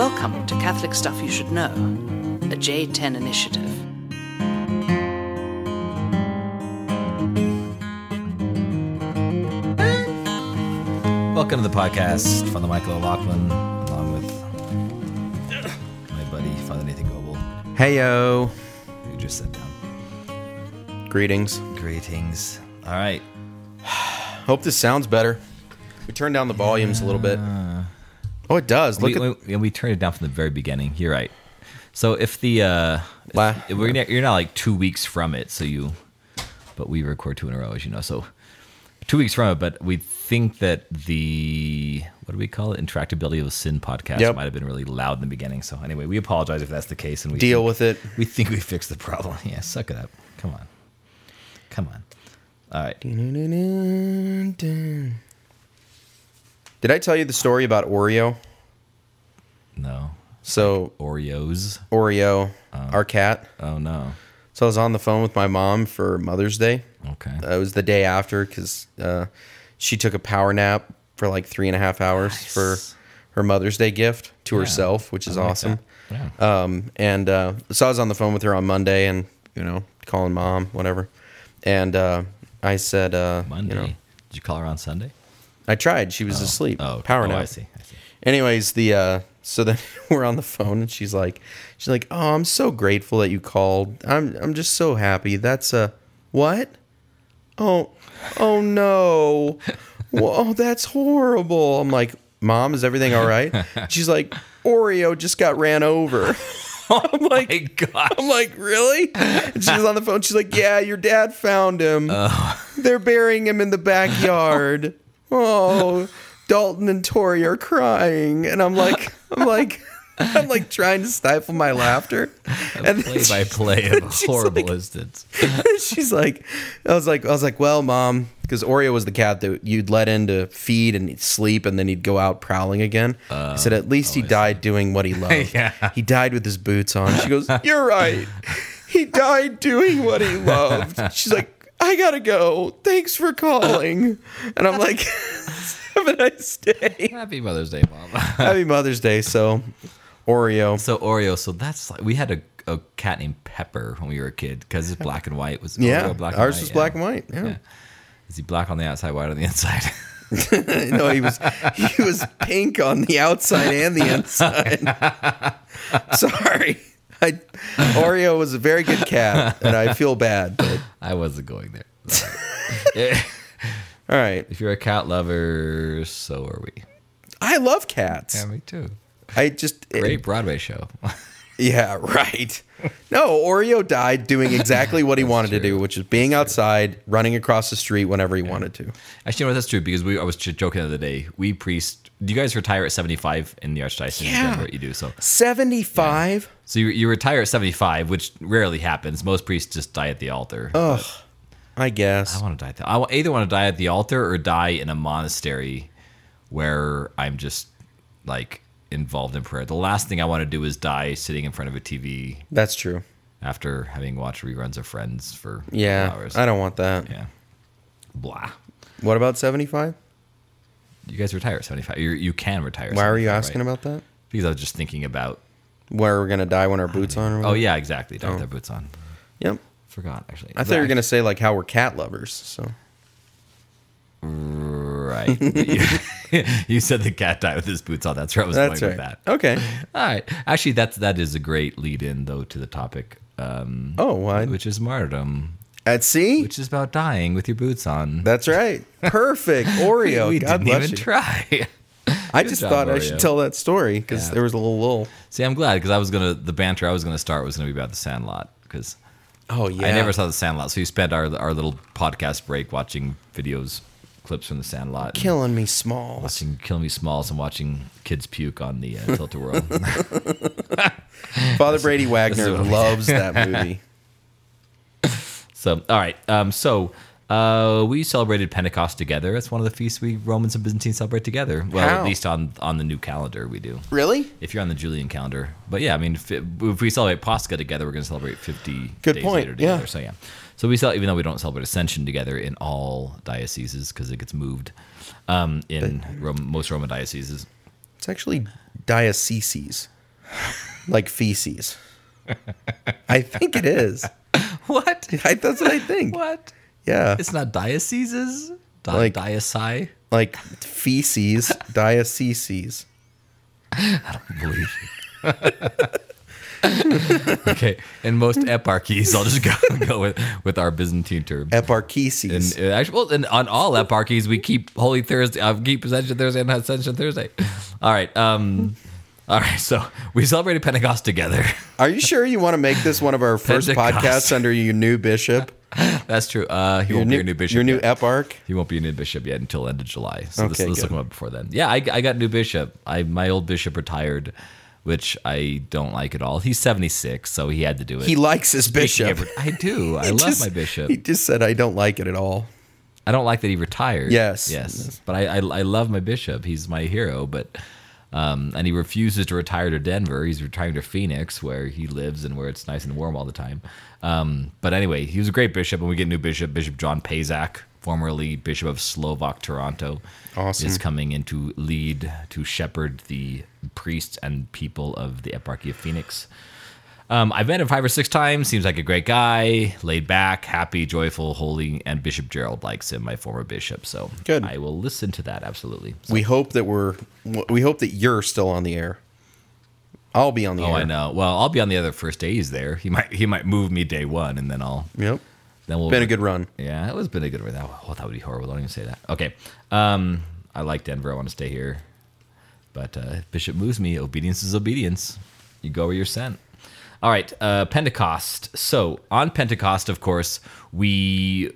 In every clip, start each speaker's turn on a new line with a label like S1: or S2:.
S1: Welcome to Catholic Stuff You Should Know, a J10 initiative.
S2: Welcome to the podcast, Father Michael O'Loughlin, along with my buddy, Father Nathan Goebel,
S3: Heyo.
S2: who just sat down.
S3: Greetings.
S2: Greetings. All right.
S3: Hope this sounds better. We turned down the volumes a little bit. Oh, it does. Look
S2: we,
S3: at
S2: we, and we turned it down from the very beginning. You're right. So if the uh,
S3: La-
S2: if we're not, you're not like two weeks from it, so you, but we record two in a row, as you know. So two weeks from it, but we think that the what do we call it? Intractability of a sin podcast
S3: Yep.
S2: might have been really loud in the beginning. So anyway, we apologize if that's the case, and we
S3: deal
S2: think-
S3: with it.
S2: We think we fixed the problem. Yeah, suck it up. Come on. Come on. All right.
S3: Did I tell you the story about Oreo?
S2: No.
S3: So
S2: Oreos.
S3: Oreo, our cat.
S2: Oh no.
S3: So I was on the phone with my mom for Mother's Day.
S2: Okay.
S3: Uh, it was the day after because uh, she took a power nap for like three and a half hours
S2: Nice.
S3: for her Mother's Day gift to
S2: Yeah.
S3: herself, which is
S2: like
S3: awesome.
S2: that. Yeah.
S3: Um, and uh, so I was on the phone with her on Monday, and you know, calling mom, whatever. And uh, I said, uh,
S2: Monday.
S3: you know,
S2: Did you call her on Sunday?
S3: I tried. She was asleep.
S2: Oh,
S3: power
S2: oh,
S3: nap.
S2: I see. I see.
S3: Anyways, the uh, so then we're on the phone, and she's like, she's like, oh, I'm so grateful that you called. I'm I'm just so happy. That's a what? Oh, oh no. oh that's horrible. I'm like, mom, is everything all right? She's like, Oreo just got ran over. I'm oh like,
S2: My God.
S3: I'm like, really? And she's on the phone. She's like, yeah, your dad found him. Oh. They're burying him in the backyard. oh, Dalton and Tori are crying, and I'm like, I'm like, I'm like trying to stifle my laughter. And
S2: Play by play of a horrible
S3: like-
S2: instance.
S3: she's like, I was like, I was like, well, mom, because Oreo was the cat that you'd let in to feed and he'd sleep, and then he'd go out prowling again. I oh, said, at least oh, he died doing what he loved.
S2: Yeah.
S3: He died with his boots on. She goes, you're right. He died doing what he loved. She's like, I gotta go. Thanks for calling. And I'm like, have a nice day.
S2: Happy Mother's Day, Mom.
S3: Happy Mother's Day. So, Oreo.
S2: so Oreo. So that's like we had a, a cat named Pepper when we were a kid because it's black and white. Was
S3: Yeah,
S2: Oreo black and
S3: ours
S2: white?
S3: was
S2: Yeah.
S3: black and white. Yeah.
S2: Yeah. Is he black on the outside, white on the inside?
S3: no, he was he was pink on the outside and the inside. Sorry. I, Oreo was a very good cat, and I feel bad. But
S2: I wasn't going there. Yeah.
S3: All right,
S2: if you're a cat lover, so are we.
S3: I love cats.
S2: Yeah, me too.
S3: I just eh,
S2: Great Broadway show.
S3: yeah, right. No, Oreo died doing exactly what he wanted to do, which is being outside, running across the street whenever he wanted to.
S2: Actually, you know what? That's true because we. I was joking the other day. We priest. Do you guys retire at 75 in the archdiocese?
S3: Yeah.
S2: Denver? You do so.
S3: Seventy-five.
S2: So you, you retire at 75, which rarely happens. Most priests just die at the altar.
S3: Ugh. I guess.
S2: I want to die. The, I either want to die at the altar or die in a monastery where I'm just like involved in prayer. The last thing I want to do is die sitting in front of a TV
S3: That's true.
S2: after having watched reruns of Friends for
S3: Yeah,
S2: hours.
S3: I don't want that.
S2: Yeah. Blah.
S3: What about seventy-five?
S2: You guys retire at 75. you you can retire.
S3: Why are you asking
S2: right?
S3: about that?
S2: Because I was just thinking about.
S3: Where we're gonna die when our boots are on?
S2: Oh yeah, exactly. Die with oh. their boots on.
S3: Yep.
S2: Forgot actually.
S3: I thought you were gonna say like how we're cat lovers. So
S2: Right. you, you said the cat died with his boots on. That's where I was
S3: that's
S2: going
S3: right.
S2: with that.
S3: Okay.
S2: All right. Actually, that's that is a great lead in though to the topic, um,
S3: Oh, why?
S2: which is martyrdom,
S3: At sea.
S2: which is about dying with your boots on.
S3: That's right. Perfect. Oreo.
S2: we
S3: God
S2: didn't even
S3: you.
S2: try.
S3: I
S2: Good
S3: just
S2: job,
S3: thought I should tell that story because
S2: Yeah.
S3: there was a little lull.
S2: See, I'm glad because I was gonna the banter I was gonna start was gonna be about the Sandlot because
S3: Oh yeah.
S2: I never saw the Sandlot. So you spent our our little podcast break watching videos, clips from the Sandlot. and
S3: killing me small.
S2: Watching Kill Me Smalls and watching kids puke on the uh, Tilt a Whirl.
S3: Father Brady Wagner
S2: is what we-
S3: loves that movie.
S2: So, all right. Um, so uh, we celebrated Pentecost together. It's one of the feasts we Romans and Byzantines celebrate together. Well,
S3: How?
S2: at least on on the new calendar we do.
S3: really?
S2: If you're on the Julian calendar, but yeah, I mean, if, if we celebrate Pascha together, we're going to celebrate 50
S3: Good
S2: days
S3: point,
S2: later together.
S3: yeah.
S2: So yeah, so we cel- even though we don't celebrate Ascension together in all dioceses because it gets moved um, in Rome, most Roman dioceses.
S3: It's actually dioceses, like feces. I think it is.
S2: What?
S3: I, that's what I think.
S2: What?
S3: Yeah,
S2: It's not dioceses? Di-
S3: Like-
S2: diocese?
S3: like feces, dioceses.
S2: I don't believe you. okay, in most eparchies, I'll just go go with, with our Byzantine term.
S3: Eparcheses.
S2: And actually, well, and on all eparchies, we keep Holy Thursday, uh, keep Ascension Thursday and Ascension Thursday. All right, um, all right. So we celebrated Pentecost together.
S3: Are you sure you want to make this one of our first
S2: Pentecost.
S3: podcasts under your new bishop?
S2: That's true. Uh, he
S3: Your
S2: won't
S3: new,
S2: be a new bishop.
S3: Your new
S2: yet.
S3: eparch?
S2: He won't be a new bishop yet until end of July. So
S3: Okay,
S2: let's look
S3: good.
S2: him up before then. Yeah, I, I got a new bishop. I my old bishop retired, which I don't like at all. He's seventy six, so he had to do it.
S3: He likes his bishop.
S2: I do. I love
S3: just-
S2: my bishop.
S3: He just said, I don't like it at all.
S2: I don't like that he retired.
S3: Yes.
S2: yes, but I, I I love my bishop. He's my hero. But um, and he refuses to retire to Denver. He's retiring to Phoenix, where he lives and where it's nice and warm all the time. Um, but anyway, he was a great bishop, and we get a new bishop, Bishop John Pazak, formerly Bishop of Slovak Toronto.
S3: Awesome.
S2: is coming in to lead to shepherd the priests and people of the Eparchy of Phoenix. Um, I've met him five or six times. Seems like a great guy, laid back, happy, joyful, holy, and Bishop Gerald likes him, my former bishop. So
S3: Good.
S2: I will listen to that absolutely. So-
S3: We hope that we're, we hope that you're still on the air. I'll be on the
S2: oh,
S3: air.
S2: I know. Well, I'll be on the other first day he's there. He might he might move me day one, and then I'll
S3: Yep.
S2: then we'll
S3: Been a good run.
S2: Yeah, it was been a good run. That, oh, that would be horrible. Don't even say that. Okay. Um, I like Denver. I want to stay here. But uh, if Bishop moves me, obedience is obedience. You go where you're sent. All right, uh, Pentecost. So on Pentecost, of course, we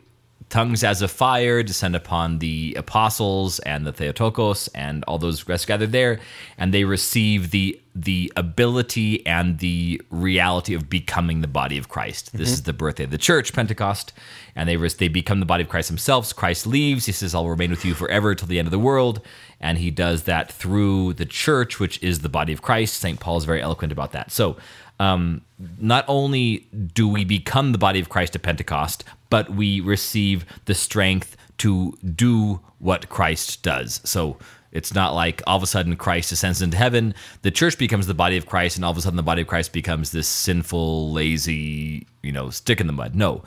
S2: tongues as of fire descend upon the apostles and the Theotokos and all those rest gathered there, and they receive the the ability and the reality of becoming the body of Christ. This is the birthday of the church, Pentecost, and they they become the body of Christ themselves. Christ leaves. He says, "I'll remain with you forever till the end of the world," and he does that through the church, which is the body of Christ. Saint Paul is very eloquent about that. So um, not only do we become the body of Christ at Pentecost, but we receive the strength to do what Christ does. So it's not like all of a sudden Christ ascends into heaven, the church becomes the body of Christ, and all of a sudden the body of Christ becomes this sinful, lazy, you know, stick in the mud. No,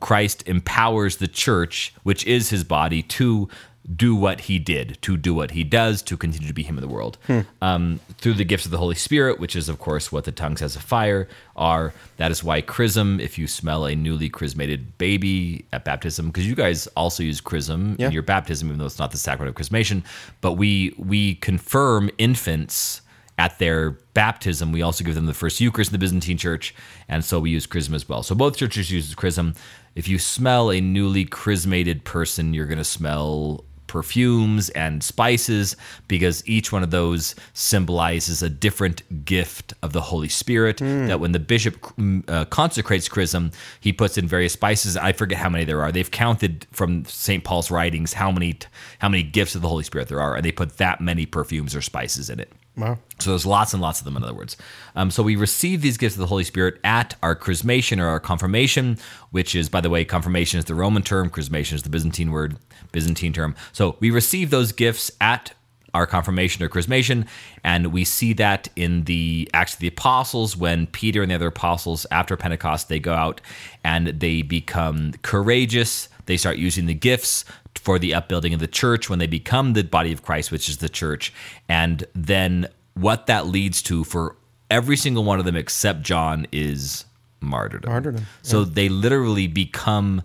S2: Christ empowers the church, which is his body, to do what he did, to do what he does, to continue to be him in the world. Um, through the gifts of the Holy Spirit, which is, of course, what the tongues as a fire are. That is why chrism, if you smell a newly chrismated baby at baptism, because you guys also use chrism
S3: Yeah.
S2: in your baptism, even though it's not the sacrament of chrismation, but we we confirm infants at their baptism. We also give them the first Eucharist in the Byzantine Church, and so we use chrism as well. So both churches use chrism. If you smell a newly chrismated person, you're going to smell perfumes and spices because each one of those symbolizes a different gift of the Holy Spirit. That when the bishop mm, uh, consecrates chrism, he puts in various spices. I forget how many there are. They've counted from St. Paul's writings how many how many gifts of the Holy Spirit there are, and they put that many perfumes or spices in it.
S3: Wow.
S2: So there's lots and lots of them, in other words. Um, so we receive these gifts of the Holy Spirit at our chrismation or our confirmation, which is, by the way, confirmation is the Roman term, chrismation is the Byzantine word, Byzantine term. So we receive those gifts at our confirmation or chrismation, and we see that in the Acts of the Apostles when Peter and the other apostles, after Pentecost, they go out and they become courageous. They start using the gifts for the upbuilding of the church when they become the body of Christ, which is the church. And then what that leads to for every single one of them except John is martyrdom.
S3: Martyrdom,
S2: So they literally become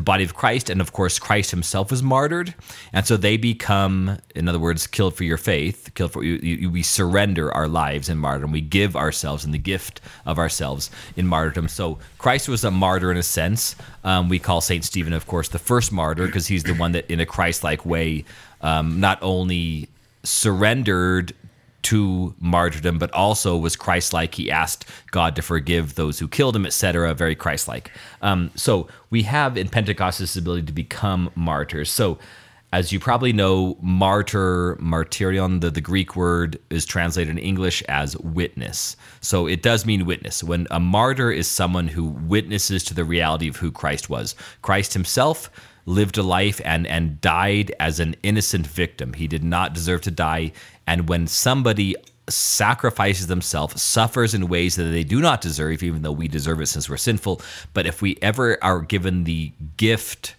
S2: the body of Christ, and of course, Christ himself was martyred, and so they become, in other words, killed for your faith. Killed for you. you we surrender our lives in martyrdom. We give ourselves in the gift of ourselves in martyrdom. So Christ was a martyr in a sense. Um, we call Saint Stephen, of course, the first martyr because he's the one that, in a Christ-like way, um, not only surrendered to martyrdom, but also was Christ-like. He asked God to forgive those who killed him, etc. Very Christ-like. Um, so we have in Pentecost this ability to become martyrs. So, as you probably know, martyr, martyrion, the, the Greek word is translated in English as witness. So it does mean witness. When a martyr is someone who witnesses to the reality of who Christ was, Christ himself lived a life and and died as an innocent victim. He did not deserve to die. And when somebody sacrifices themselves, suffers in ways that they do not deserve, even though we deserve it since we're sinful. But if we ever are given the gift,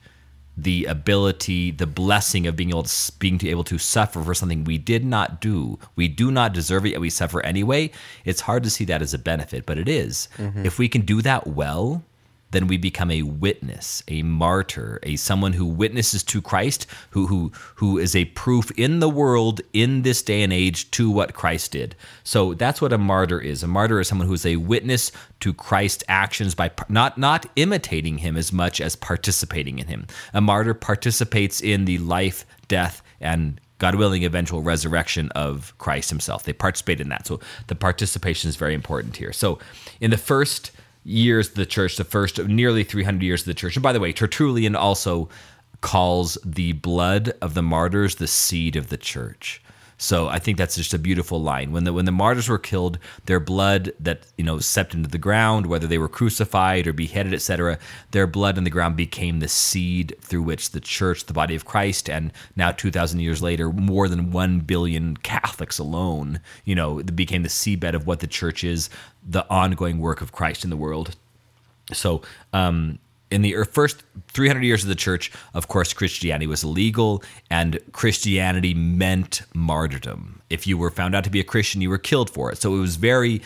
S2: the ability, the blessing of being able to being able to suffer for something we did not do, we do not deserve it, yet we suffer anyway. It's hard to see that as a benefit, but it is. Mm-hmm. If we can do that well, then we become a witness, a martyr, a someone who witnesses to Christ, who who who is a proof in the world in this day and age to what Christ did. So that's what a martyr is. A martyr is someone who is a witness to Christ's actions by not not imitating him as much as participating in him. A martyr participates in the life, death, and God willing, eventual resurrection of Christ himself. They participate in that. So the participation is very important here. So in the first years of the church, the first nearly 300 years of the church, and by the way, Tertullian also calls the blood of the martyrs the seed of the church. So I think that's just a beautiful line. When the when the martyrs were killed, their blood that you know seeped into the ground, whether they were crucified or beheaded, etc., their blood in the ground became the seed through which the church, the body of Christ, and now two thousand years later, more than one billion Catholics alone, you know, became the seedbed of what the church is, the ongoing work of Christ in the world. So, um, in the er, first 300 years of the church, of course, Christianity was illegal, and Christianity meant martyrdom. If you were found out to be a Christian, you were killed for it. So it was very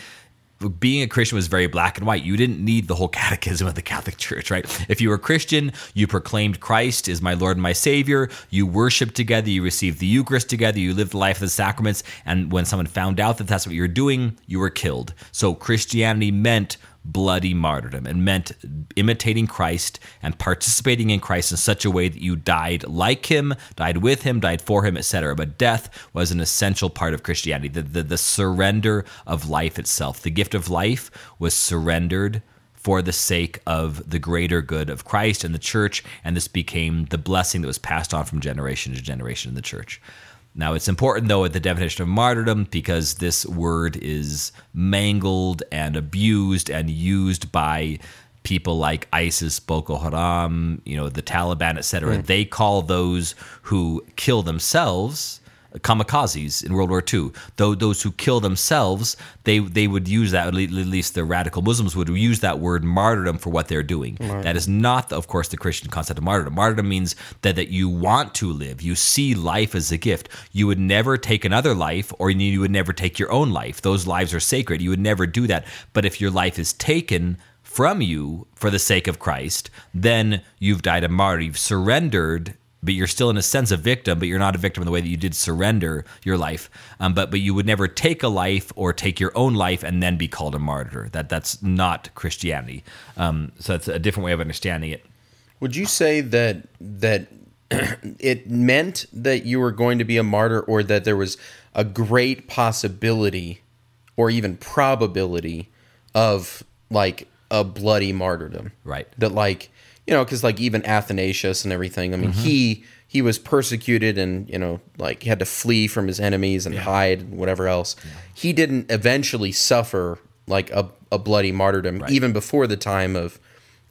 S2: being a Christian was very black and white. You didn't need the whole catechism of the Catholic Church, right? If you were a Christian, you proclaimed Christ is my Lord and my Savior. You worshiped together, you received the Eucharist together, you lived the life of the sacraments. And when someone found out that that's what you're doing, you were killed. So Christianity meant bloody martyrdom and meant imitating Christ and participating in Christ in such a way that you died like him, died with him, died for him, etc. But death was an essential part of Christianity, the, the, the surrender of life itself. The gift of life was surrendered for the sake of the greater good of Christ and the church, and this became the blessing that was passed on from generation to generation in the church. Now, it's important, though, at the definition of martyrdom because this word is mangled and abused and used by people like ISIS, Boko Haram, you know, the Taliban, etc. Hmm. They call those who kill themselves kamikazes in World War II. Though those who kill themselves, they they would use that. At least the radical Muslims would use that word martyrdom for what they're doing. That is not, of course, the Christian concept of martyrdom. Martyrdom means that that you want to live. You see life as a gift. You would never take another life, or you would never take your own life. Those lives are sacred. You would never do that. But if your life is taken from you for the sake of Christ, then you've died a martyr. You've surrendered but you're still in a sense a victim, but you're not a victim in the way that you did surrender your life. Um, but but you would never take a life or take your own life and then be called a martyr. That that's not Christianity. Um, so that's a different way of understanding it.
S3: Would you say that that it meant that you were going to be a martyr, or that there was a great possibility, or even probability, of like a bloody martyrdom?
S2: Right.
S3: That like you know, because like even Athanasius and everything. I mean, he he was persecuted and you know like had to flee from his enemies and hide and whatever else. He didn't eventually suffer like a, a bloody martyrdom even before the time of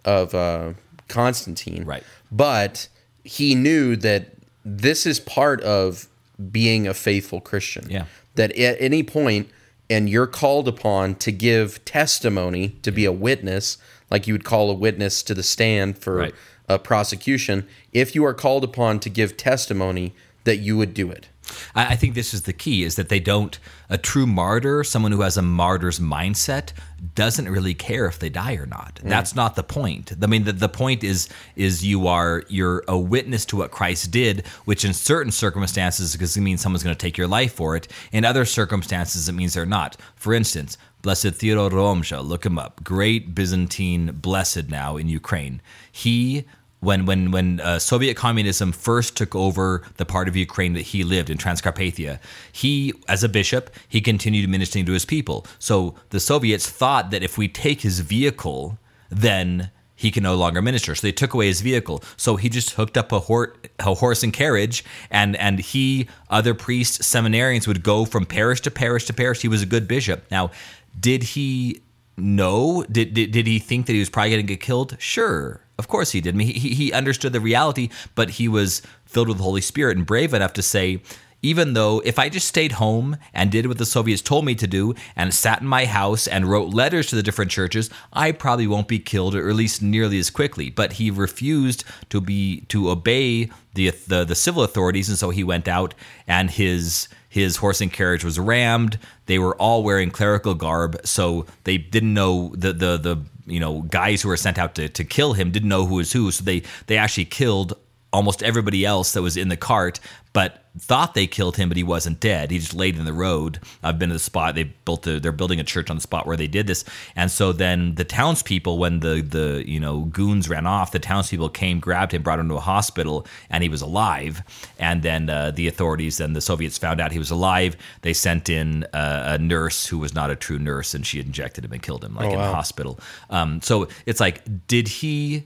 S3: of uh, Constantine.
S2: Right.
S3: But he knew that this is part of being a faithful Christian.
S2: Yeah.
S3: That at any point, and you're called upon to give testimony, to be a witness, like you would call a witness to the stand for
S2: Right.
S3: a prosecution. If you are called upon to give testimony, that you would do it.
S2: I, think this is the key: is that they don't. A true martyr, someone who has a martyr's mindset, doesn't really care if they die or not. Mm. That's not the point. I mean, the, the point is is you are you're a witness to what Christ did, which in certain circumstances because it means someone's going to take your life for it. In other circumstances, it means they're not. For instance, Blessed Theodore Romzha, look him up. Great Byzantine blessed now in Ukraine. He when when when uh, Soviet communism first took over the part of Ukraine that he lived in Transcarpathia, he as a bishop he continued ministering to his people. So the Soviets thought that if we take his vehicle, then he can no longer minister. So they took away his vehicle. So he just hooked up a, hor- a horse and carriage, and and he, other priests, seminarians would go from parish to parish to parish. He was a good bishop. Now, did he know? Did did, did he think that he was probably going to get killed? Sure. Of course he did. I mean, he, he understood the reality, but he was filled with the Holy Spirit and brave enough to say, even though if I just stayed home and did what the Soviets told me to do and sat in my house and wrote letters to the different churches, I probably won't be killed or at least nearly as quickly. But he refused to be to obey the the, the civil authorities, and so he went out and his his horse and carriage was rammed. They were all wearing clerical garb, so they didn't know the the the you know guys who were sent out to, to kill him didn't know who was who. So they they actually killed almost everybody else that was in the cart, but thought they killed him, but he wasn't dead. He just laid in the road. I've been to the spot. They built a, they're building a church on the spot where they did this. And so then the townspeople, when the the you know goons ran off, the townspeople came, grabbed him, brought him to a hospital, and he was alive. And then uh, the authorities and the Soviets found out he was alive. They sent in uh, a nurse who was not a true nurse, and she injected him and killed him, like
S3: Oh,
S2: in the hospital. Um, so it's like, did he?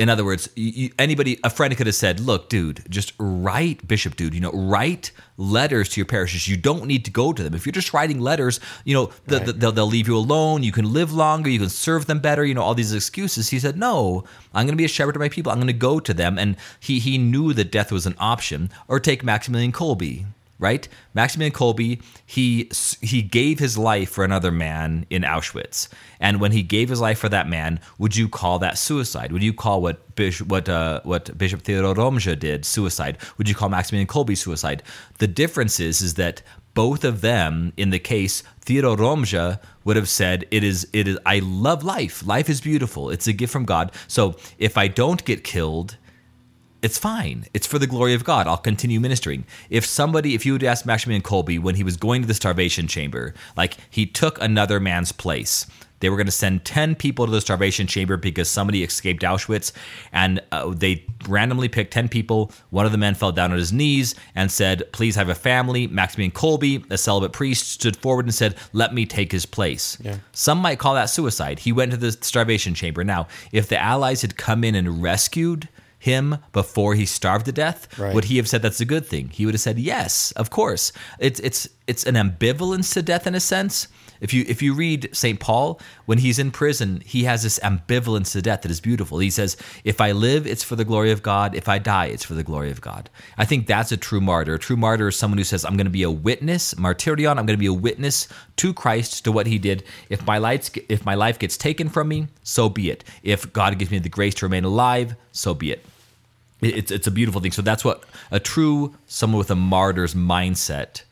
S2: In other words, you, anybody, a friend could have said, "Look, dude, just write, Bishop, dude. You know, write letters to your parishes. You don't need to go to them. If you're just writing letters, you know, the, the, they'll, they'll leave you alone. You can live longer. You can serve them better. You know, all these excuses." He said, "No, I'm going to be a shepherd to my people. I'm going to go to them." And he he knew that death was an option. Or take Maximilian Kolbe right? Maximilian Kolbe, he he gave his life for another man in Auschwitz, and when he gave his life for that man, would you call that suicide? Would you call what Bishop what uh, what Bishop Theodor Romzha did suicide? Would you call Maximilian Kolbe suicide? The difference is is that both of them, in the case, Theodor Romzha would have said, "It is, it is. I love life. Life is beautiful. It's a gift from God. So if I don't get killed." It's fine. It's for the glory of God. I'll continue ministering. If somebody, if you would ask Maximilian Kolbe when he was going to the starvation chamber, like he took another man's place, they were going to send 10 people to the starvation chamber because somebody escaped Auschwitz. And uh, they randomly picked 10 people. One of the men fell down on his knees and said, Please have a family. Maximilian Kolbe, a celibate priest, stood forward and said, Let me take his place. Some might call that suicide. He went to the starvation chamber. Now, if the Allies had come in and rescued, him before he starved to death,
S3: Right.
S2: would he have said that's a good thing? He would have said yes, of course. It's it's it's an ambivalence to death in a sense. If you if you read St. Paul, when he's in prison, he has this ambivalence to death that is beautiful. He says, "If I live, it's for the glory of God. If I die, it's for the glory of God." I think that's a true martyr. A true martyr is someone who says, "I'm going to be a witness, martyrion. I'm going to be a witness to Christ, to what He did. If my life if my life gets taken from me, so be it. If God gives me the grace to remain alive, so be it." It- it's it's a beautiful thing. So that's what a true someone with a martyr's mindset.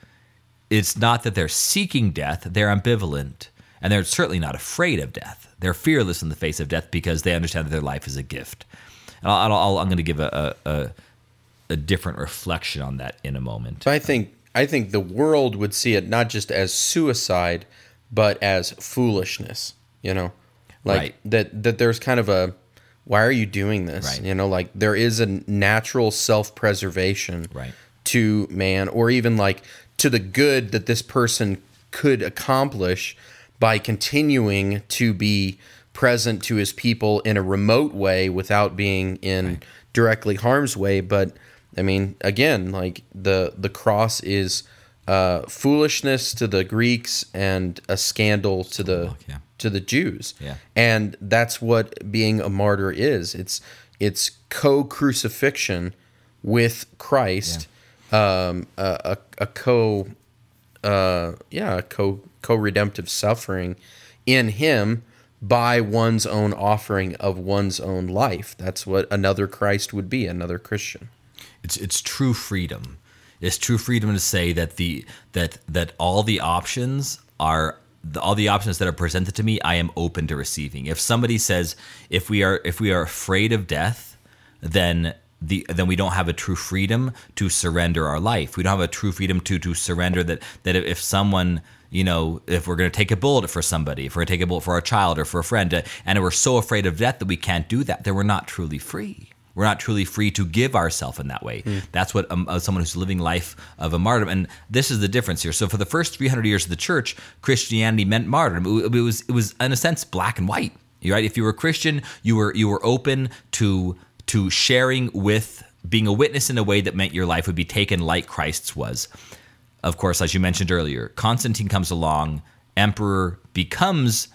S2: It's not that they're seeking death; they're ambivalent, and they're certainly not afraid of death. They're fearless in the face of death because they understand that their life is a gift. And I'll, I'll, I'm going to give a, a, a a different reflection on that in a moment.
S3: I think I think the world would see it not just as suicide, but as foolishness. You know, like
S2: Right.
S3: that that there's kind of a why are you doing this?
S2: Right.
S3: You know, like there is a natural self preservation
S2: Right.
S3: to man, or even like to the good that this person could accomplish by continuing to be present to his people in a remote way without being in directly harm's way. But I mean, again, like the the cross is uh, foolishness to the Greeks and a scandal to the
S2: yeah.
S3: to the Jews.
S2: Yeah.
S3: And that's what being a martyr is. It's it's co-crucifixion with Christ, um, a, a, a co, uh, yeah, a co co-redemptive suffering in Him by one's own offering of one's own life. That's what another Christ would be, another Christian.
S2: It's it's true freedom. It's true freedom to say that the that that all the options are the, all the options that are presented to me, I am open to receiving. If somebody says if we are if we are afraid of death, then the then we don't have a true freedom to surrender our life. We don't have a true freedom to to surrender that that if, someone you know if we're going to take a bullet for somebody, if we're going to take a bullet for our child or for a friend, uh, and we're so afraid of death that we can't do that, then we're not truly free. We're not truly free to give ourselves in that way. That's what um, someone who's living life of a martyr. and this is the difference here. So, for the first 300 years of the church, Christianity meant martyrdom. It, was, it was in a sense, black and white. Right. If you were a Christian, you were you were open to to sharing with being a witness in a way that meant your life would be taken like Christ's was. Of course, as you mentioned earlier, Constantine comes along, emperor becomes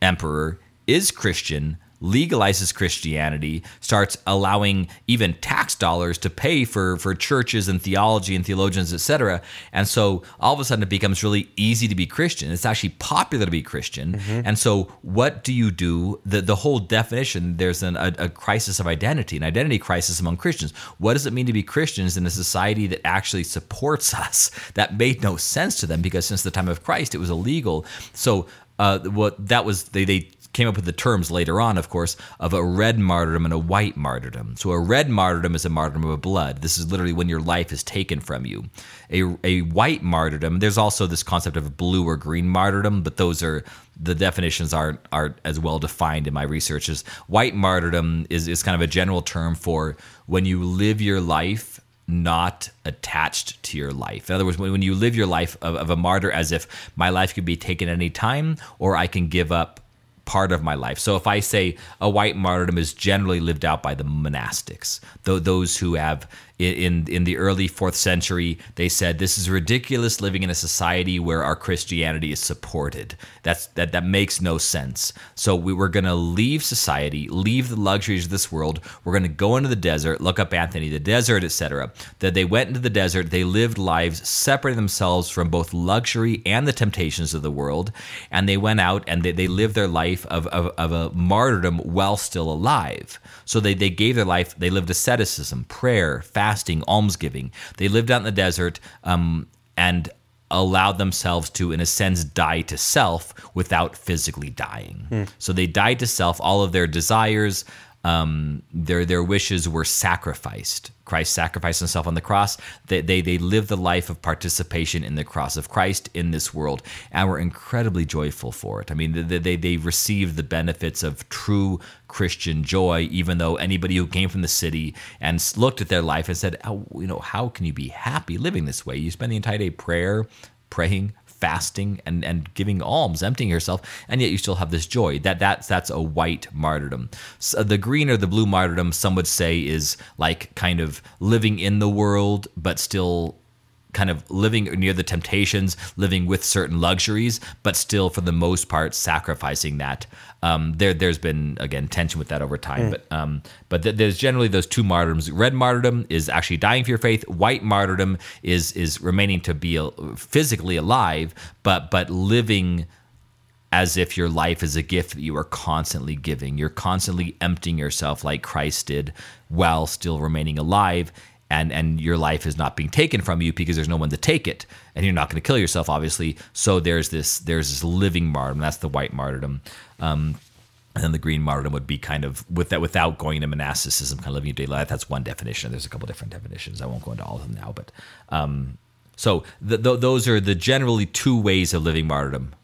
S2: emperor, is Christian, legalizes Christianity, starts allowing even tax dollars to pay for for churches and theology and theologians, etc. And so all of a sudden it becomes really easy to be Christian. It's actually popular to be Christian. And so what do you do? The the whole definition there's an, a, a crisis of identity, an identity crisis among Christians. What does it mean to be Christians in a society that actually supports us? That made no sense to them because since the time of Christ it was illegal. So uh, what that was they they came up with the terms later on, of course, of a red martyrdom and a white martyrdom. So a red martyrdom is a martyrdom of blood. This is literally when your life is taken from you. A, a white martyrdom, there's also this concept of blue or green martyrdom, but those are the definitions aren't aren't as well defined in my research as white martyrdom is, is kind of a general term for when you live your life not attached to your life. In other words, when, when you live your life of, of a martyr as if my life could be taken any time or I can give up part of my life. So if I say a white martyrdom is generally lived out by the monastics, though those who have in in the early fourth century, they said this is ridiculous living in a society where our Christianity is supported. That's that that makes no sense. So we were going to leave society, leave the luxuries of this world. We're going to go into the desert. Look up Anthony, the desert, etc. That they went into the desert. They lived lives separating themselves from both luxury and the temptations of the world, and they went out and they, they lived their life of, of, of a martyrdom while still alive. So they, they gave their life, they lived asceticism, prayer, fasting, almsgiving. They lived out in the desert um, and allowed themselves to, in a sense, die to self without physically dying. So they died to self. All of their desires, um, their their wishes were sacrificed. Christ sacrificed himself on the cross. They, they they lived the life of participation in the cross of Christ in this world, and were incredibly joyful for it. I mean, they they, they received the benefits of true Christian joy, even though anybody who came from the city and looked at their life and said, oh, you know, how can you be happy living this way? You spend the entire day prayer, praying, fasting and and giving alms, emptying yourself, and yet you still have this joy. That that's that's a white martyrdom. So uh, the green or the blue martyrdom, some would say, is like kind of living in the world, but still kind of living near the temptations, living with certain luxuries, but still for the most part sacrificing that. Um, there, there's been again tension with that over time, but um, but th- there's generally those two martyrdoms. Red martyrdom is actually dying for your faith. White martyrdom is is remaining to be physically alive, but but living as if your life is a gift that you are constantly giving. You're constantly emptying yourself like Christ did while still remaining alive. And, and your life is not being taken from you because there's no one to take it, and you're not going to kill yourself, obviously. So there's this there's this living martyrdom. That's the white martyrdom, um, and then the green martyrdom would be kind of with that without going to monasticism, kind of living a daily life. That's one definition. There's a couple different definitions. I won't go into all of them now, but um, so th- th- those are the generally two ways of living martyrdom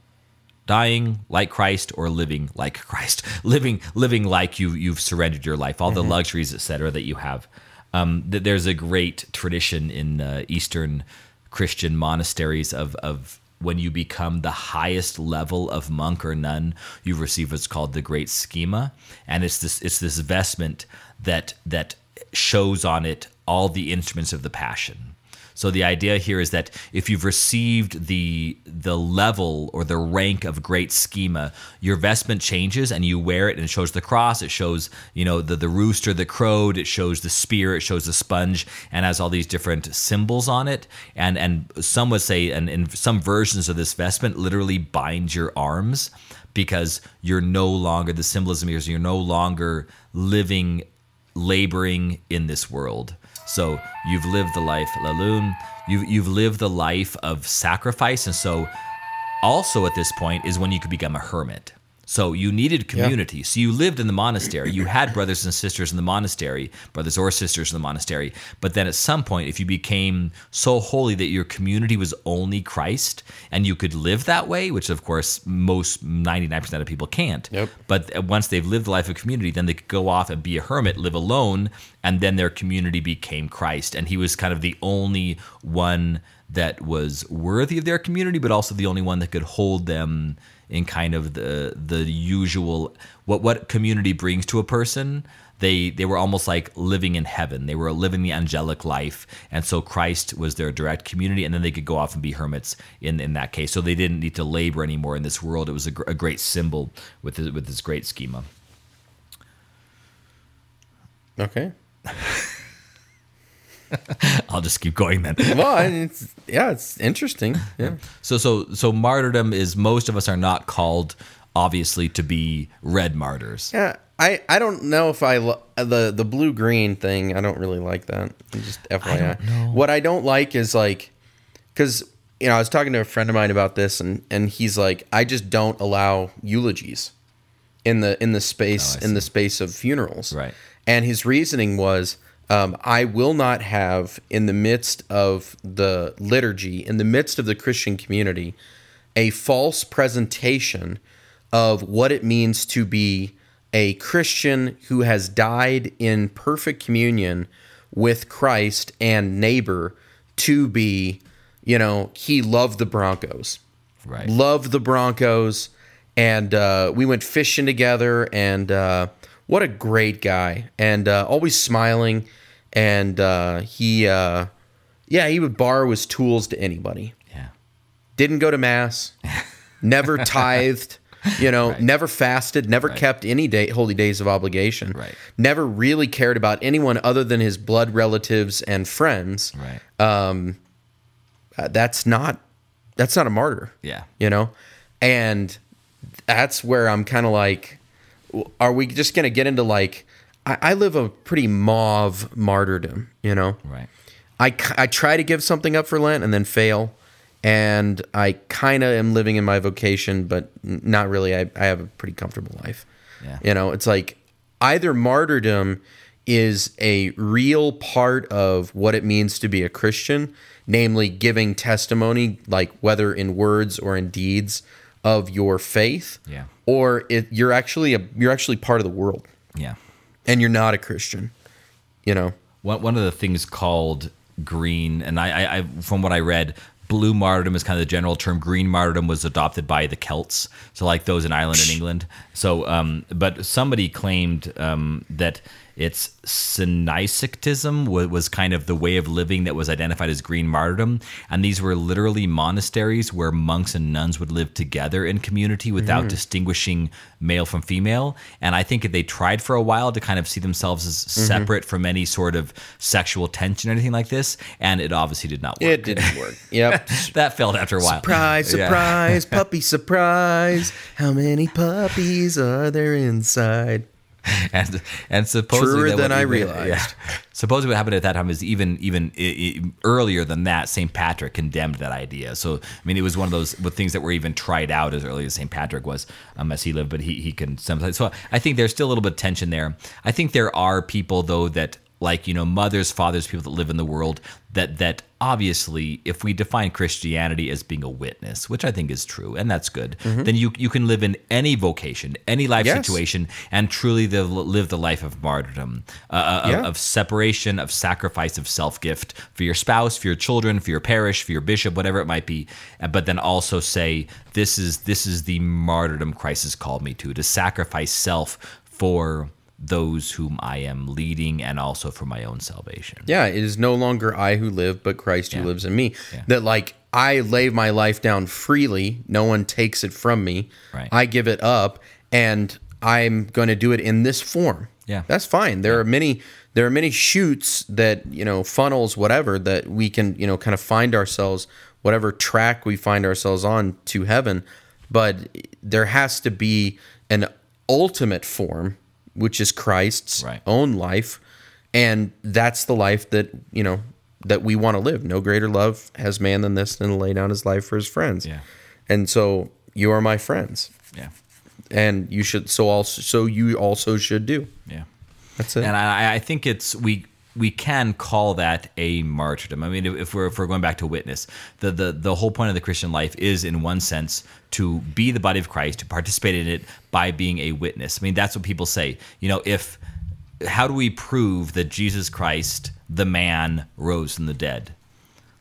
S2: dying like Christ or living like Christ, living living like you you've surrendered your life, all the luxuries, etc. that you have. Um, th- there's a great tradition in uh, Eastern Christian monasteries of of when you become the highest level of monk or nun, you receive what's called the Great Schema, and it's this it's this vestment that that shows on it all the instruments of the Passion. So the idea here is that if you've received the the level or the rank of great schema, your vestment changes and you wear it and it shows the cross, it shows, you know, the, the rooster that crowed, it shows the spear, it shows the sponge, and has all these different symbols on it. And and some would say and in some versions of this vestment literally binds your arms because you're no longer the symbolism is you're no longer living laboring in this world. So you've lived the life, Laloon. You've you've lived the life of sacrifice, and so also at this point is when you could become a hermit. So you needed community. So you lived in the monastery. You had brothers and sisters in the monastery, brothers or sisters in the monastery. But then at some point, if you became so holy that your community was only Christ and you could live that way, which of course most 99% of people can't.
S3: Yep.
S2: But once they've lived the life of community, then they could go off and be a hermit, live alone, and then their community became Christ. And he was kind of the only one that was worthy of their community, but also the only one that could hold them in kind of the the usual what what community brings to a person. They they were almost like living in heaven. They were living the angelic life, and so Christ was their direct community, and then they could go off and be hermits in in that case. So they didn't need to labor anymore in this world. It was a, gr- a great symbol with this, with this great schema.
S3: Okay.
S2: I'll just keep going then.
S3: Well, it's, yeah, it's interesting. Yeah.
S2: So so so martyrdom is most of us are not called obviously to be red martyrs.
S3: Yeah. I, I don't know if I lo- the the blue green thing. I don't really like that. Just FYI.
S2: know.
S3: What I don't like is like because you know I was talking to a friend of mine about this and and he's like I just don't allow eulogies in the in the oh, space
S2: Oh,
S3: in the space of funerals.
S2: Right.
S3: And his reasoning was um, I will not have in the midst of the liturgy in the midst of the Christian community a false presentation of what it means to be a Christian who has died in perfect communion with Christ and neighbor to be, you know, he loved the Broncos.
S2: Right.
S3: Loved the Broncos. And uh, we went fishing together. And uh, what a great guy. And uh, always smiling. And uh, he, uh, yeah, he would borrow his tools to anybody
S2: Yeah.
S3: didn't go to mass, never tithed, you know, never fasted, never kept any day, holy days of obligation,
S2: Right.
S3: never really cared about anyone other than his blood relatives and friends.
S2: Right.
S3: Uh, that's not that's not a martyr,
S2: yeah.
S3: you know, and that's where I'm kind of like, are we just gonna get into like? I, I live a pretty mauve martyrdom, you know.
S2: Right.
S3: I, I try to give something up for Lent and then fail. And I kind of am living in my vocation, but not really. I, I have a pretty comfortable life.
S2: Yeah.
S3: You know, it's like either martyrdom is a real part of what it means to be a Christian, namely giving testimony, like whether in words or in deeds, of your faith.
S2: Yeah.
S3: Or it, you're actually a you're actually part of the world,
S2: Yeah.
S3: And you're not a Christian. You know.
S2: One one of the things called green, and I, I, from what I read, blue martyrdom is kind of the general term. Green martyrdom was adopted by the Celts, so like those in Ireland and England. So, um, but somebody claimed um, that it's Syneisaktism was, was kind of the way of living that was identified as green martyrdom, and these were literally monasteries where monks and nuns would live together in community without mm. distinguishing male from female. And I think they tried for a while to kind of see themselves as mm-hmm. separate from any sort of sexual tension or anything like this, and it obviously did not work.
S3: It didn't work. Yep.
S2: that failed after a while.
S3: Surprise,
S2: Yeah.
S3: surprise, puppy surprise. How many puppies are there inside?
S2: and and supposedly
S3: Truer than
S2: what
S3: I
S2: even-
S3: realized.
S2: Supposedly, what happened at that time is even even i- i- earlier than that. Saint Patrick condemned that idea. So I mean, it was one of those things that were even tried out as early as Saint Patrick was, um, as he lived. But he he can sympathize. So I think there's still a little bit of tension there. I think there are people though that like you know mothers, fathers, people that live in the world that that obviously if we define Christianity as being a witness, which I think is true, and that's good, then you you can live in any vocation, any life
S3: Mm-hmm. Yes.
S2: situation, and truly the, live the life of martyrdom, uh, of-
S3: Yeah.
S2: of, separation, of sacrifice, of self gift for your spouse, for your children, for your parish, for your bishop, whatever it might be. Uh, But then also say this is this is the martyrdom Christ has called me to to sacrifice self for those whom I am leading and also for my own salvation.
S3: Yeah, it is no longer I who live, but Christ who
S2: Yeah.
S3: lives in me.
S2: Yeah.
S3: That like I lay my life down freely, no one takes it from me.
S2: Right.
S3: I give it up and I'm going to do it in this form.
S2: Yeah.
S3: That's fine. There are many there are many shoots that, you know, funnels whatever that we can, you know, kind of find ourselves whatever track we find ourselves on to heaven, but there has to be an ultimate form which is Christ's
S2: Right.
S3: own life and that's the life that you know that we want to live no greater love has man than this than to lay down his life for his friends
S2: Yeah.
S3: and so you are my friends
S2: Yeah.
S3: and you should so also so you also should do
S2: Yeah.
S3: that's it
S2: And I, I think it's we we can call that a martyrdom. I mean, if we're if we're going back to witness, the the the whole point of the Christian life is, in one sense, to be the body of Christ, to participate in it by being a witness. I mean, that's what people say. You know, if how do we prove that Jesus Christ, the man, rose from the dead?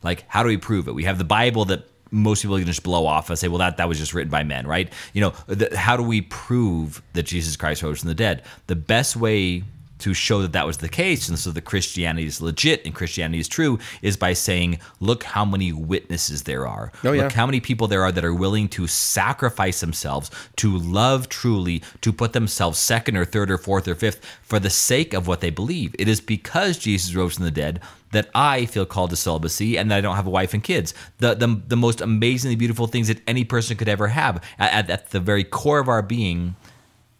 S2: Like, how do we prove it? We have the Bible that most people can just blow off and say, well, that, that was just written by men, right? You know, the, how do we prove that Jesus Christ rose from the dead? The best way to show that that was the case and so that Christianity is legit and Christianity is true is by saying, look how many witnesses there are.
S3: Oh, yeah.
S2: Look how many people there are that are willing to sacrifice themselves, to love truly, to put themselves second or third or fourth or fifth for the sake of what they believe. It is because Jesus rose from the dead that I feel called to celibacy and that I don't have a wife and kids. The the, the most amazingly beautiful things that any person could ever have. At, at, at the very core of our being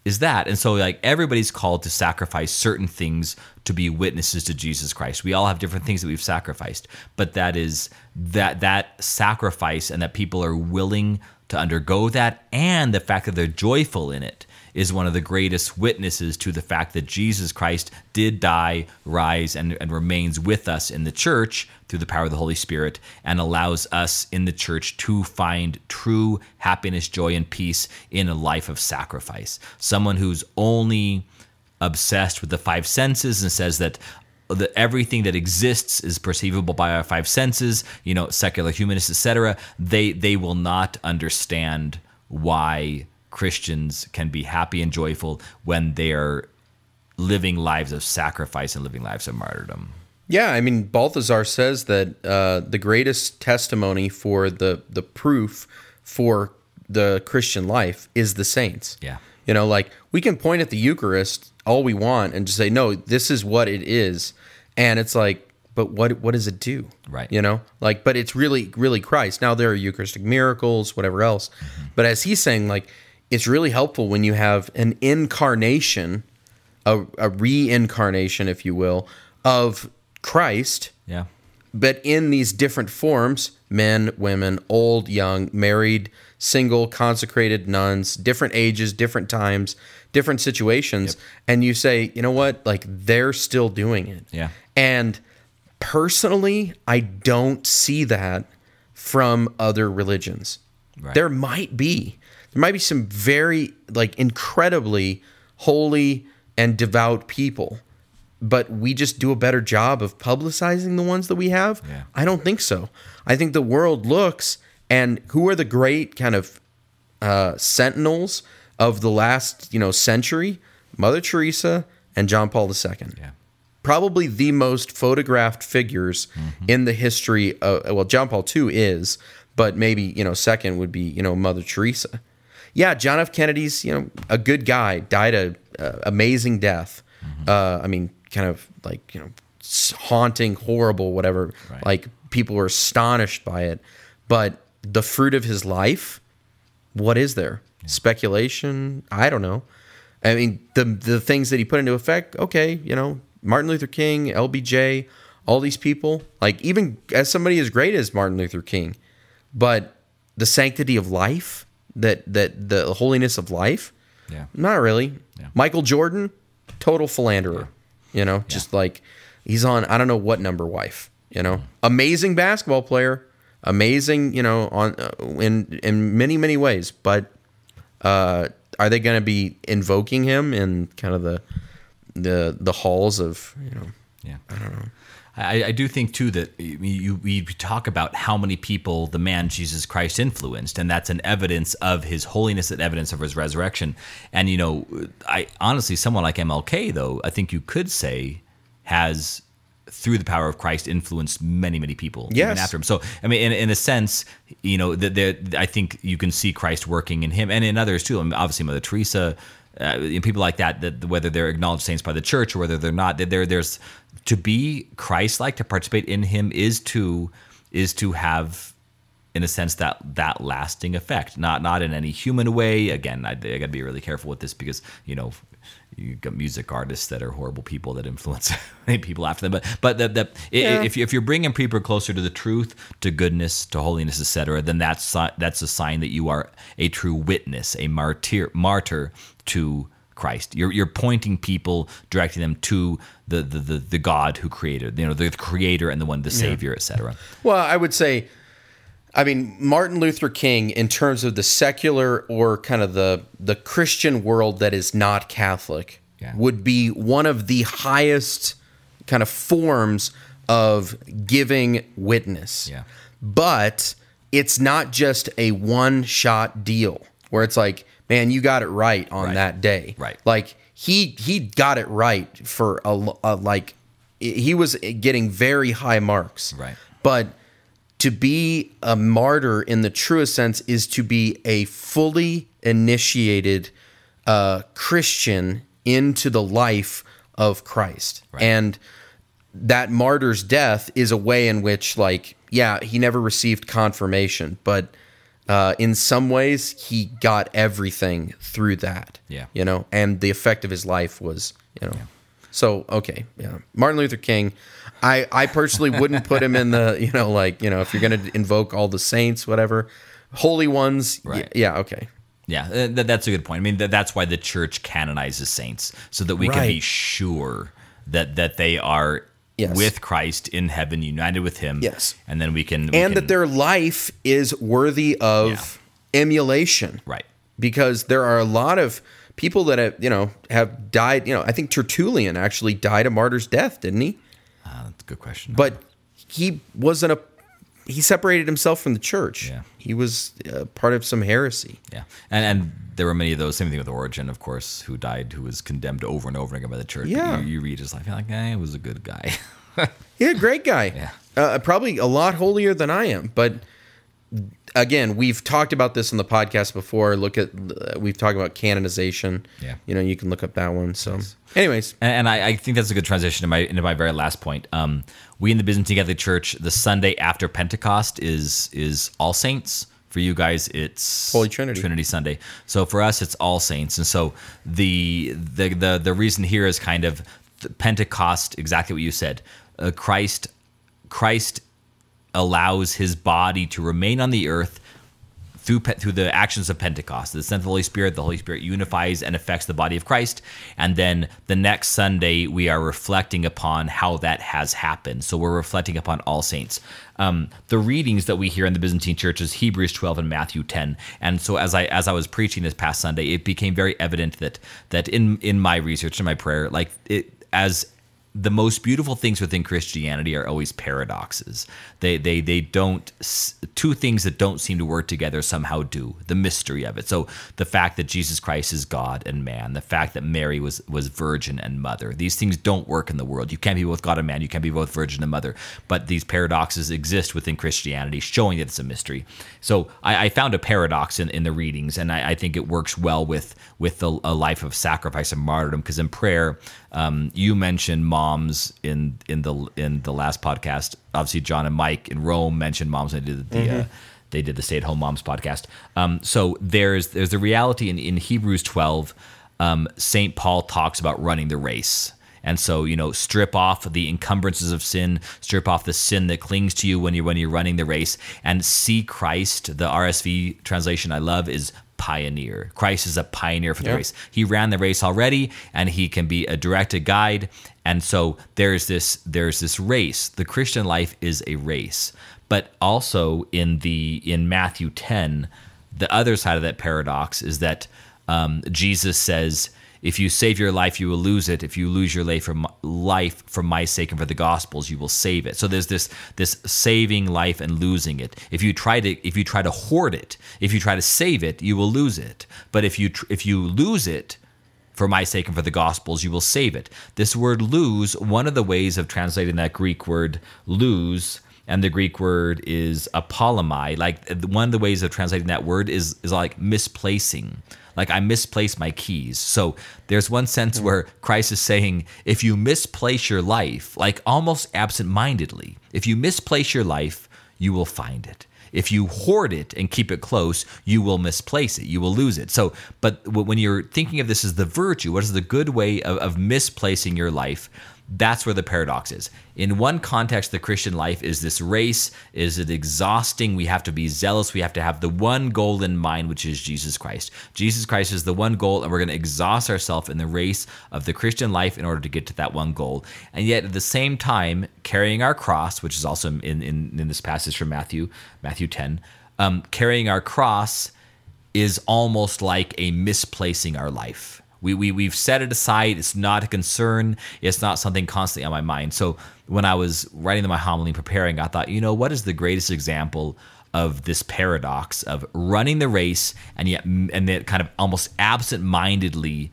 S2: is that. And so like everybody's called to sacrifice certain things to be witnesses to Jesus Christ. We all have different things that we've sacrificed, but that is that that sacrifice and that people are willing to undergo that and the fact that they're joyful in it is one of the greatest witnesses to the fact that Jesus Christ did die, rise, and, and remains with us in the church through the power of the Holy Spirit and allows us in the church to find true happiness, joy, and peace in a life of sacrifice. Someone who's only obsessed with the five senses and says that everything that exists is perceivable by our five senses, you know, secular humanists, etc., they they will not understand why Christians can be happy and joyful when they are living lives of sacrifice and living lives of martyrdom.
S3: Yeah, I mean Balthasar says that uh, the greatest testimony for the the proof for the Christian life is the saints.
S2: Yeah.
S3: You know, like we can point at the Eucharist all we want and just say, no, this is what it is. And it's like, but what what does it do?
S2: Right.
S3: You know? Like, but it's really, really Christ. Now there are Eucharistic miracles, whatever else. But as he's saying, like, it's really helpful when you have an incarnation, a, a reincarnation, if you will, of Christ
S2: Yeah.
S3: but in these different forms men, women, old, young, married, single, consecrated nuns, different ages, different times, different situations. And you say, you know what? Like they're still doing it.
S2: Yeah.
S3: And personally, I don't see that from other religions.
S2: Right.
S3: There might be. There might be some very, like, incredibly holy and devout people but we just do a better job of publicizing the ones that we have?
S2: Yeah.
S3: I don't think so. I think the world looks and who are the great kind of uh, sentinels of the last you know century? Mother Teresa and John Paul II.
S2: Yeah.
S3: Probably the most photographed figures in the history. Of, well, John Paul II is, but maybe you know second would be you know Mother Teresa. Yeah, John F. Kennedy's you know a good guy, died a, a amazing death. Uh, I mean, kind of like you know haunting, horrible, whatever.
S2: Right.
S3: Like people were astonished by it, but the fruit of his life, what is there? Speculation? I don't know. I mean, the the things that he put into effect. Okay, you know, Martin Luther King, LBJ, all these people. Like even as somebody as great as Martin Luther King, but the sanctity of life, that that the holiness of life,
S2: Yeah.
S3: not really.
S2: Yeah.
S3: Michael Jordan, total philanderer. You know, just like he's on I don't know what number wife. You know, amazing basketball player, amazing. You know, on uh, in in many many ways. But uh, are they going to be invoking him in kind of the the the halls of you know?
S2: Yeah, I don't know. I, I do think too that you we talk about how many people the man Jesus Christ influenced, and that's an evidence of his holiness, and evidence of his resurrection. And you know, I honestly, someone like MLK, though, I think you could say has through the power of Christ influenced many many people even
S3: Yes.
S2: after him. So I mean, in, in a sense, you know, that I think you can see Christ working in him and in others too. I mean, obviously, Mother Teresa, uh, and people like that, that whether they're acknowledged saints by the church or whether they're not, that there there's to be Christ-like to participate in Him is to is to have in a sense that that lasting effect. Not not in any human way. Again i, I got to be really careful with this because you know you got music artists that are horrible people that influence people after them. But but the, the,
S3: Yeah.
S2: if, you, if you're bringing people closer to the truth to goodness to holiness etc then that's that's a sign that you are a true witness a martyr martyr to Christ. You're you're pointing people, directing them to the the the, the God who created, you know, the creator and the one, the savior, etc.
S3: Well, I would say, I mean, Martin Luther King, in terms of the secular or kind of the the Christian world that is not Catholic,
S2: Yeah.
S3: would be one of the highest kind of forms of giving witness.
S2: Yeah.
S3: But it's not just a one shot deal where it's like, man, you got it right on
S2: Right.
S3: that day.
S2: Right.
S3: Like he he got it right for a like he was getting very high marks.
S2: Right.
S3: But to be a martyr in the truest sense is to be a fully initiated uh, Christian into the life of Christ. Right. And that martyr's death is a way in which, like, yeah, he never received confirmation, but uh, in some ways, he got everything through that.
S2: Yeah.
S3: You know, and the effect of his life was, you know. So, okay, yeah. Martin Luther King, I, I personally wouldn't put him in the, you know, like, you know, if you're going to invoke all the saints, whatever, holy ones.
S2: Right.
S3: Yeah, okay.
S2: Yeah, uh, th- that's a good point. I mean, th- that's why the church canonizes saints so that we can be sure that that they are
S3: Yes.
S2: with Christ in heaven, united with Him.
S3: Yes.
S2: and then we can we
S3: And
S2: can-
S3: that their life is worthy of emulation.
S2: right.
S3: because there are a lot of people that have you know have died you know i think tertullian actually died a martyr's death didn't he
S2: Uh, that's a good question.
S3: but he wasn't a he separated himself from the church
S2: Yeah.
S3: he was uh, part of some heresy
S2: yeah, and and there were many of those. Same thing with Origen, of course, who died, who was condemned over and over again by the church.
S3: Yeah.
S2: you, you read his life, you're like, eh, he was a good guy.
S3: yeah great guy
S2: Yeah.
S3: uh, probably a lot holier than i am but again we've talked about this on the podcast before look at uh, we've talked about canonization
S2: Yeah.
S3: you know you can look up that one so anyways
S2: And, and I, I think that's a good transition to my into my very last point. Um, we in the Byzantine Catholic Church, the Sunday after Pentecost is is All Saints. For you guys, it's
S3: Holy Trinity.
S2: Trinity Sunday. So for us, it's All Saints. And so the the the, the reason here is kind of Pentecost, exactly what you said. Uh, Christ Christ allows his body to remain on the earth through through the actions of Pentecost. The sent of the Holy Spirit, the Holy Spirit unifies and affects the body of Christ. And then the next Sunday, we are reflecting upon how that has happened. So we're reflecting upon all saints. Um, the readings that we hear in the Byzantine Church is Hebrews 12 and Matthew 10. And so as I as I was preaching this past Sunday, it became very evident that that in in my research and my prayer, like it as the most beautiful things within Christianity are always paradoxes. They they they don't two things that don't seem to work together somehow do. The mystery of it. So the fact that Jesus Christ is God and man, the fact that Mary was was virgin and mother. These things don't work in the world. You can't be both God and man. You can't be both virgin and mother. But these paradoxes exist within Christianity, showing that it's a mystery. So I, I found a paradox in, in the readings, and I, I think it works well with with the, a life of sacrifice and martyrdom. Because in prayer, um, you mentioned moms in in the in the last podcast. Obviously, John and Mike in Rome mentioned moms. They did the uh, they did the stay at home moms podcast. Um, so there's there's a reality in, in Hebrews 12. Um, Saint Paul talks about running the race. And so, you know, strip off the encumbrances of sin, strip off the sin that clings to you when you're when you're running the race, and see Christ. The RSV translation I love is pioneer. Christ is a pioneer for the
S3: Yeah.
S2: race. He ran the race already, and he can be a directed guide. And so there's this there's this race. The Christian life is a race, but also in the in Matthew 10, the other side of that paradox is that um, Jesus says, "If you save your life, you will lose it. If you lose your life for my, life for my sake and for the gospels, you will save it." So there's this this saving life and losing it. If you try to if you try to hoard it, if you try to save it, you will lose it. But if you if you lose it for my sake and for the gospels you will save it this word lose one of the ways of translating that greek word lose and the greek word is apolomai like one of the ways of translating that word is is like misplacing like i misplaced my keys so there's one sense where christ is saying if you misplace your life like almost absent-mindedly if you misplace your life you will find it if you hoard it and keep it close, you will misplace it. You will lose it. So, but when you're thinking of this as the virtue, what is the good way of, of misplacing your life? That's where the paradox is. In one context, the Christian life is this race. Is it exhausting? We have to be zealous. We have to have the one goal in mind, which is Jesus Christ. Jesus Christ is the one goal, and we're going to exhaust ourselves in the race of the Christian life in order to get to that one goal. And yet, at the same time, carrying our cross, which is also in, in, in this passage from Matthew, Matthew 10, um, carrying our cross is almost like a misplacing our life. We, we, we've set it aside. It's not a concern. It's not something constantly on my mind. So when I was writing my homily and preparing, I thought, you know, what is the greatest example of this paradox of running the race and yet and then kind of almost absent-mindedly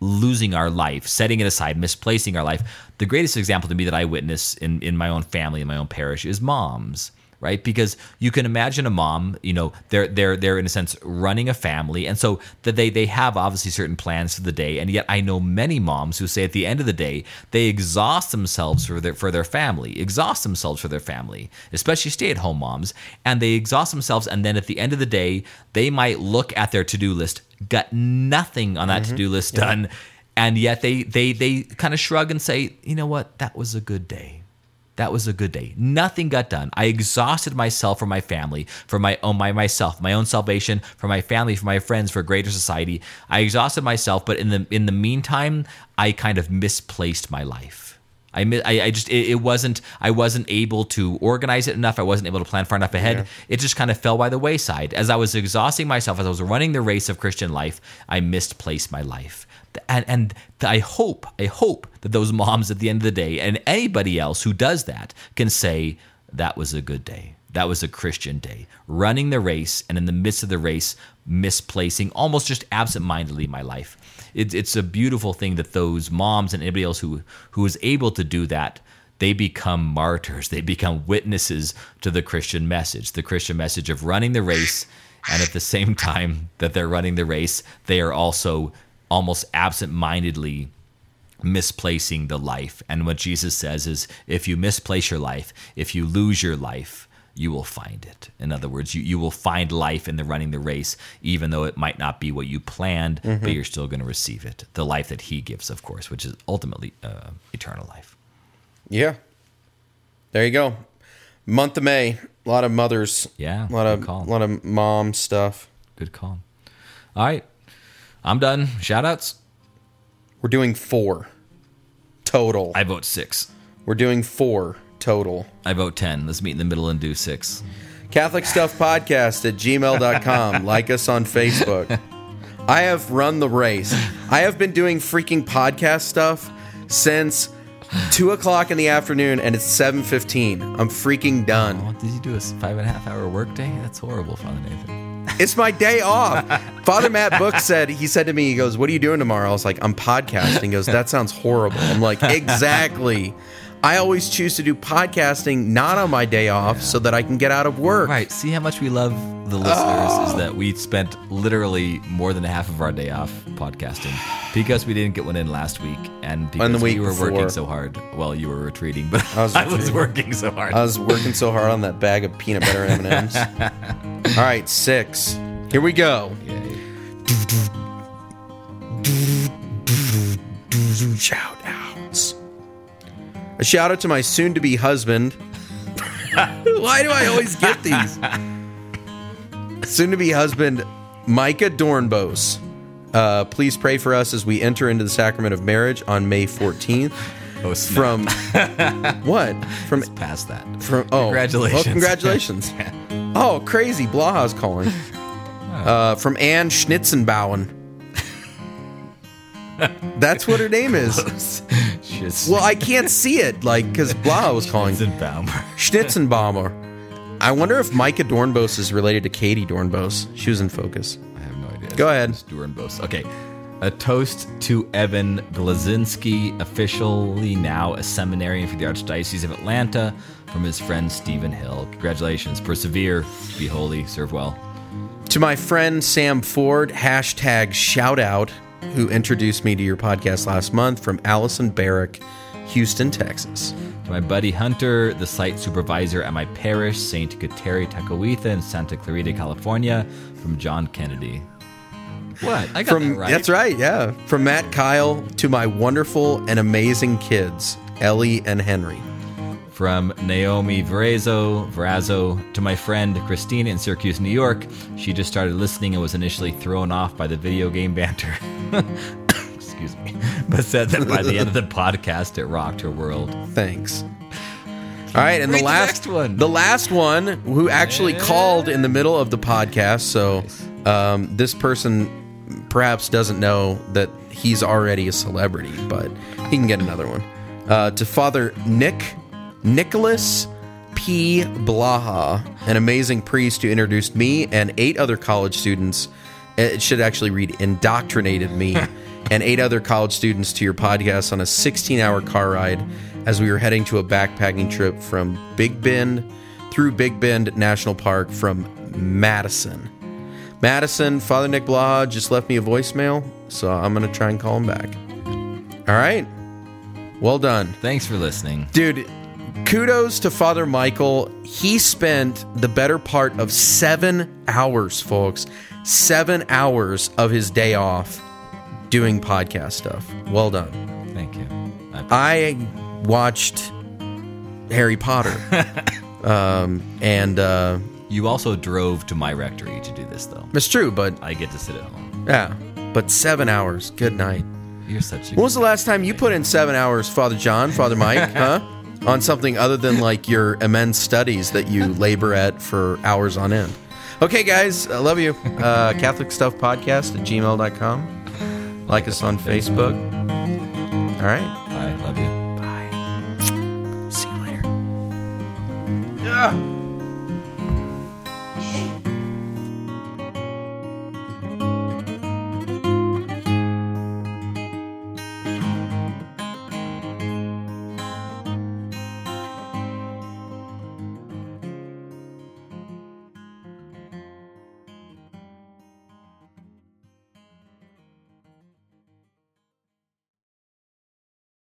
S2: losing our life, setting it aside, misplacing our life. The greatest example to me that I witness in, in my own family, in my own parish, is moms right? Because you can imagine a mom you know they're they're they're in a sense running a family. And so that they they have obviously certain plans for the day. And yet i know many moms who say at the end of the day they exhaust themselves for their for their family exhaust themselves for their family especially stay at home moms. And they exhaust themselves. And then at the end of the day they might look at their to-do list got nothing on that mm-hmm. to-do list done. And yet they they they kind of shrug and say you know what? That was a good day that was a good day. Nothing got done. I exhausted myself for my family, for my own my myself, my own salvation, for my family, for my friends, for greater society. I exhausted myself, but in the in the meantime, I kind of misplaced my life. I, I, I just it, it wasn't I wasn't able to organize it enough. I wasn't able to plan far enough ahead. It just kind of fell by the wayside. As I was exhausting myself, as I was running the race of Christian life, I misplaced my life and and I hope I hope that those moms at the end of the day and anybody else who does that can say that was a good day. That was a Christian day. Running the race and in the midst of the race misplacing almost just absent-mindedly my life. It, it's a beautiful thing that those moms and anybody else who who is able to do that they become martyrs. They become witnesses to the Christian message, the Christian message of running the race and at the same time that they're running the race, they are also almost absent-mindedly misplacing the life. And what Jesus says is if you misplace your life, if you lose your life, you will find it. In other words, you, you will find life in the running the race, even though it might not be what you planned, but you're still going to receive it. The life that He gives, of course, which is ultimately uh, eternal life.
S3: Yeah. There you go. Month of May. A lot of mothers.
S2: Yeah,
S3: A lot of
S2: call.
S3: a lot of mom stuff.
S2: Good call. All right. I'm done. Shout outs.
S3: We're doing four total.
S2: I vote six.
S3: We're doing four total.
S2: I vote 10. Let's meet in the middle and do six.
S3: Catholic Stuff Podcast at gmail.com. like us on Facebook. I have run the race. I have been doing freaking podcast stuff since two o'clock in the afternoon and it's seven fifteen. I'm freaking done.
S2: Oh, did you do a five and a half hour workday? That's horrible, Father Nathan.
S3: It's my day off. Father Matt Book said he said to me, he goes, What are you doing tomorrow? I was like, I'm podcasting. He goes, That sounds horrible. I'm like, Exactly. I always choose to do podcasting not on my day off so that I can get out of work.
S2: Right. See how much we love the listeners is that oh. we spent literally more than half of our day off podcasting because we didn't get one in last week and because
S3: And
S2: we were working so hard. Well, you were retreating, but
S3: I was
S2: I was working so hard.
S3: I was working so hard on that bag of peanut butter M&Ms. All right, six. Here we go.
S2: Yay.
S3: Shout. A shout out to my soon to be husband. Why do I always get these? soon to be husband, Micah Dornbos. Uh, please pray for us as we enter into the sacrament of marriage on May 14th.
S2: Oh, snap.
S3: From what? From
S2: past that.
S3: from oh
S2: Congratulations.
S3: Well, congratulations. oh, crazy. Blaha's calling. Uh, from Anne Schnitzenbauen. That's what her name is. Well, I can't see it, like, because Blaha was calling.
S2: Baumer.
S3: Schnitzenbaumer. I wonder if Micah Dornbos is related to Katie Dornbos. She was in focus.
S2: I have no idea.
S3: Go ahead.
S2: And Okay. A toast to Evan Glazinski, officially now a seminarian for the Archdiocese of Atlanta, from his friend Stephen Hill. Congratulations. Persevere, be holy, serve well.
S3: To my friend Sam Ford, hashtag shout out, who introduced me to your podcast last month from Allison Barrick, Houston, Texas.
S2: To my buddy Hunter, the site supervisor at my parish, St. Kateri Tekakwitha in Santa Clarita, California, from John Kennedy. What? I got
S3: From
S2: that right.
S3: that's right, yeah. From Matt Kyle to my wonderful and amazing kids, Ellie and Henry.
S2: From Naomi Verazo to my friend Christine in Syracuse, New York. She just started listening and was initially thrown off by the video game banter. Excuse me. But said that by the end of the podcast, it rocked her world.
S3: Thanks. All right, and
S2: Read
S3: the
S2: the
S3: last
S2: next one.
S3: the last one who actually called in the middle of the podcast. So um, this person perhaps doesn't know that he's already a celebrity, but he can get another one. Uh, to Father Nick Nicholas P. Blaha, an amazing priest who introduced me and eight other college students. It should actually read indoctrinated me and eight other college students to your podcast on a 16 hour car ride as we were heading to a backpacking trip from Big Bend through Big Bend National Park from Madison. Madison, Father Nick Blaha just left me a voicemail, so I'm going to try and call him back. All right. Well done.
S2: Thanks for listening.
S3: Dude, kudos to Father Michael. He spent the better part of seven hours, folks, seven hours of his day off doing podcast stuff. Well done.
S2: Thank you. I-
S3: I watched Harry Potter. um, and uh,
S2: you also drove to my rectory to do this, though.
S3: it's true, but
S2: I get to sit at home.
S3: yeah, but seven hours. Good night.
S2: You're such a.
S3: When was the last time you put in seven hours, Father John, Father Mike, huh? On something other than like your immense studies that you labor at for hours on end. Okay, guys, I love you. Uh, Catholic Stuff Podcast at gmail.com. Like us on Facebook. All right.
S2: I love you.
S1: Bye. See you later.
S3: Yeah.